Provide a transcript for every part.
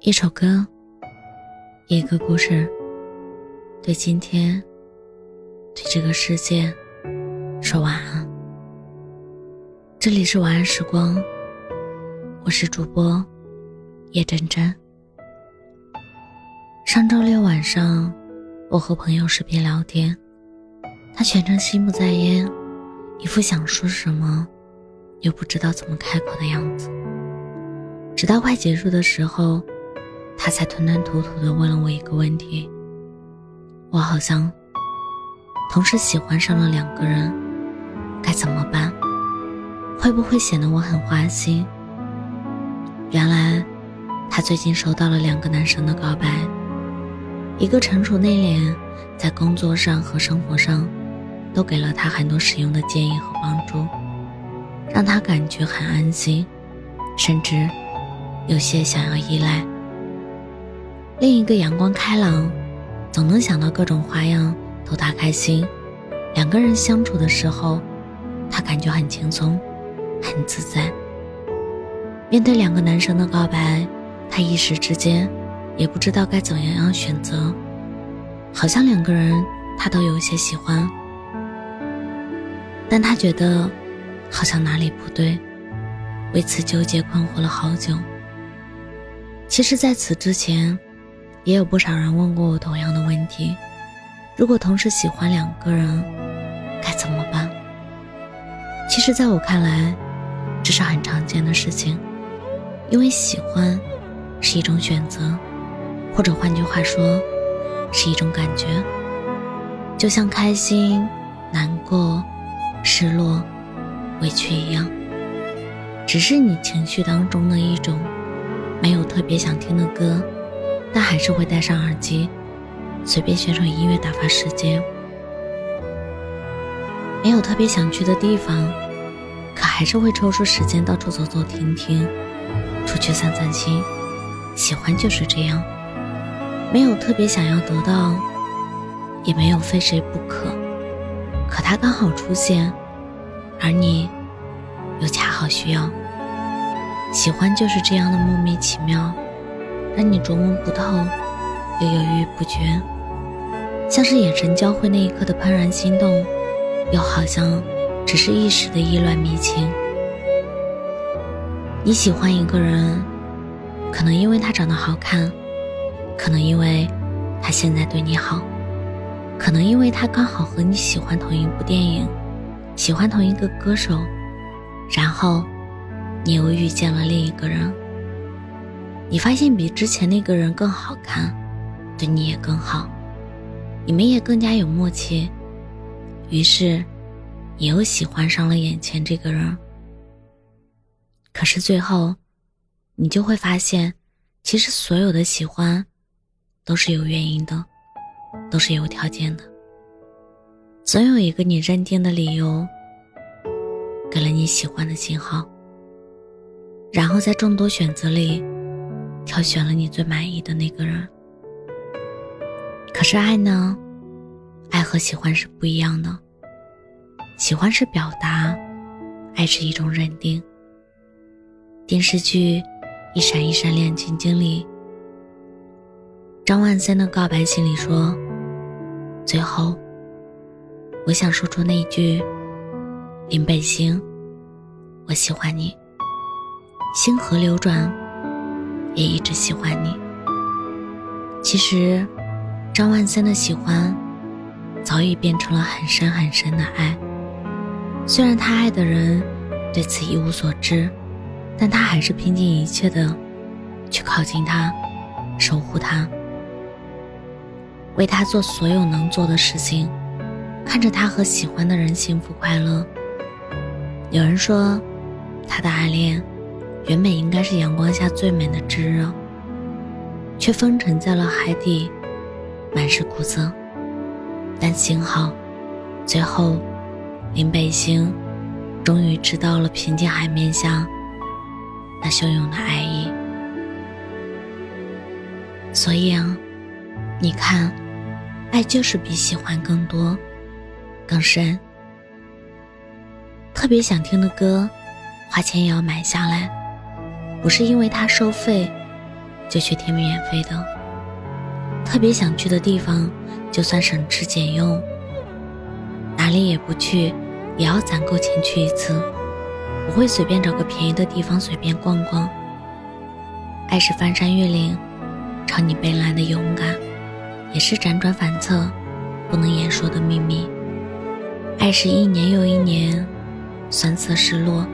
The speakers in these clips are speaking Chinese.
一首歌，一个故事，对今天，对这个世界，说晚安。这里是晚安时光，我是主播叶真真。上周六晚上，我和朋友视频聊天，他全程心不在焉，一副想说什么又不知道怎么开口的样子。直到快结束的时候。他才吞吞吐吐地问了我一个问题：我好像同时喜欢上了两个人，该怎么办？会不会显得我很花心？原来他最近收到了两个男生的告白，一个成熟内敛，在工作上和生活上都给了他很多实用的建议和帮助，让他感觉很安心，甚至有些想要依赖。另一个阳光开朗，总能想到各种花样逗他开心。两个人相处的时候，他感觉很轻松，很自在。面对两个男生的告白，他一时之间也不知道该怎样选择。好像两个人他都有些喜欢，但他觉得好像哪里不对，为此纠结困惑了好久。其实，在此之前。也有不少人问过我同样的问题：如果同时喜欢两个人，该怎么办？其实，在我看来，这是很常见的事情，因为喜欢是一种选择，或者换句话说，是一种感觉，就像开心、难过、失落、委屈一样，只是你情绪当中的一种，没有特别想听的歌。但还是会戴上耳机，随便选首音乐打发时间。没有特别想去的地方，可还是会抽出时间到处走走停停，出去散散心。喜欢就是这样，没有特别想要得到，也没有非谁不可，可他刚好出现，而你又恰好需要。喜欢就是这样的莫名其妙。让你琢磨不透，又犹豫不决，像是眼神交汇那一刻的怦然心动，又好像只是一时的意乱迷情。你喜欢一个人，可能因为他长得好看，可能因为他现在对你好，可能因为他刚好和你喜欢同一部电影，喜欢同一个歌手，然后你又遇见了另一个人。你发现比之前那个人更好看，对你也更好，你们也更加有默契，于是，你又喜欢上了眼前这个人。可是最后，你就会发现，其实所有的喜欢，都是有原因的，都是有条件的，总有一个你认定的理由，给了你喜欢的信号，然后在众多选择里。挑选了你最满意的那个人，可是爱呢？爱和喜欢是不一样的。喜欢是表达，爱是一种认定。电视剧《一闪一闪亮晶晶》里，张万森的告白信里说：“最后，我想说出那一句，林北星，我喜欢你。星河流转。”也一直喜欢你。其实，张万森的喜欢，早已变成了很深很深的爱。虽然他爱的人对此一无所知，但他还是拼尽一切的去靠近他，守护他，为他做所有能做的事情，看着他和喜欢的人幸福快乐。有人说，他的暗恋。原本应该是阳光下最美的炙热，却封沉在了海底，满是苦涩。但幸好，最后林北星终于知道了平静海面下那汹涌的爱意。所以啊，你看，爱就是比喜欢更多、更深。特别想听的歌，花钱也要买下来。不是因为他收费，就去听免费的。特别想去的地方，就算省吃俭用，哪里也不去，也要攒够钱去一次。不会随便找个便宜的地方随便逛逛。爱是翻山越岭，朝你奔来的勇敢，也是辗转反侧，不能言说的秘密。爱是一年又一年，酸涩失落，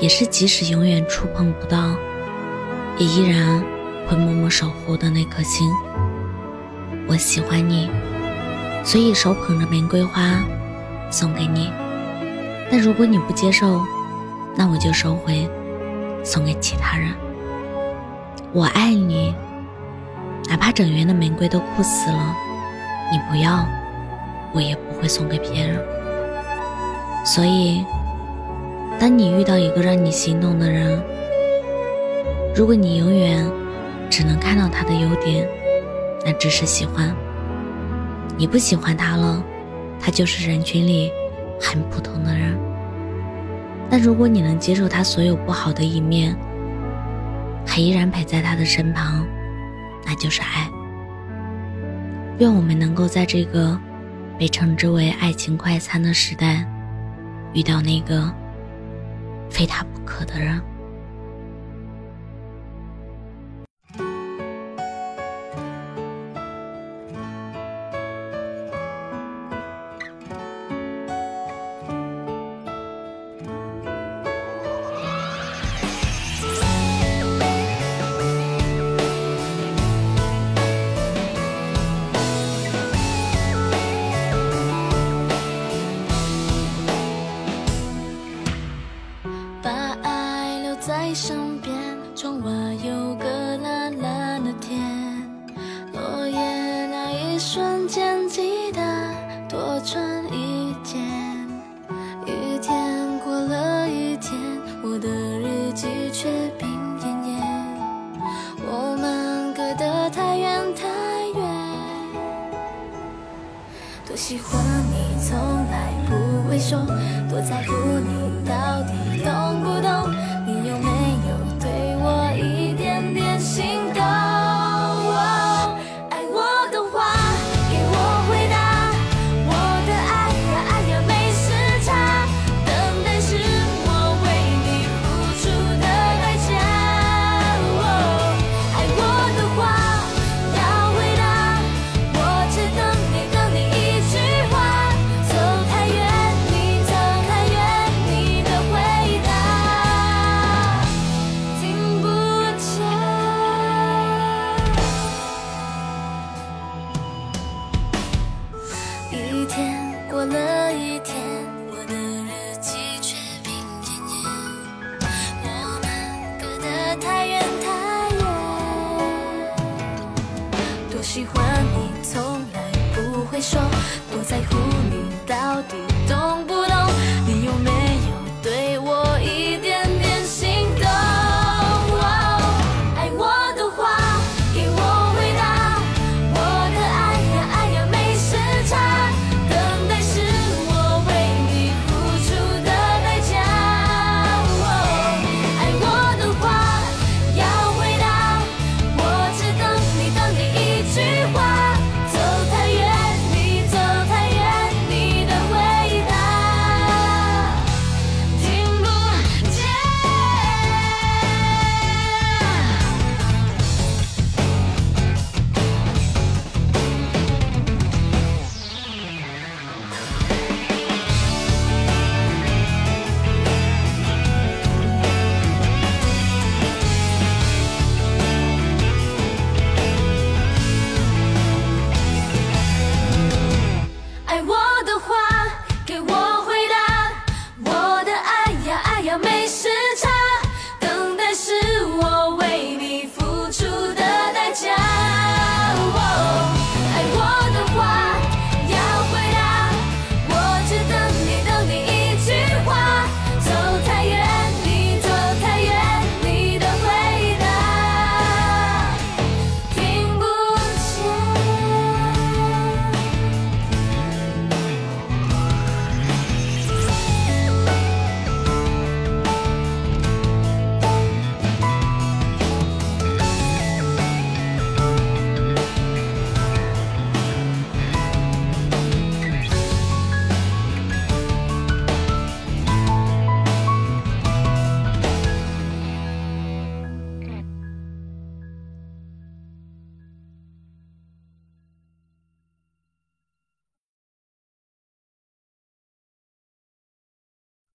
也是即使永远触碰不到，也依然会默默守护的那颗心。我喜欢你，所以手捧着玫瑰花送给你。但如果你不接受，那我就收回，送给其他人。我爱你，哪怕整园的玫瑰都枯死了，你不要，我也不会送给别人。所以，当你遇到一个让你心动的人，如果你永远只能看到他的优点，那只是喜欢。你不喜欢他了，他就是人群里很普通的人。但如果你能接受他所有不好的一面，还依然陪在他的身旁，那就是爱。愿我们能够在这个被称之为爱情快餐的时代，遇到那个非他不可的人。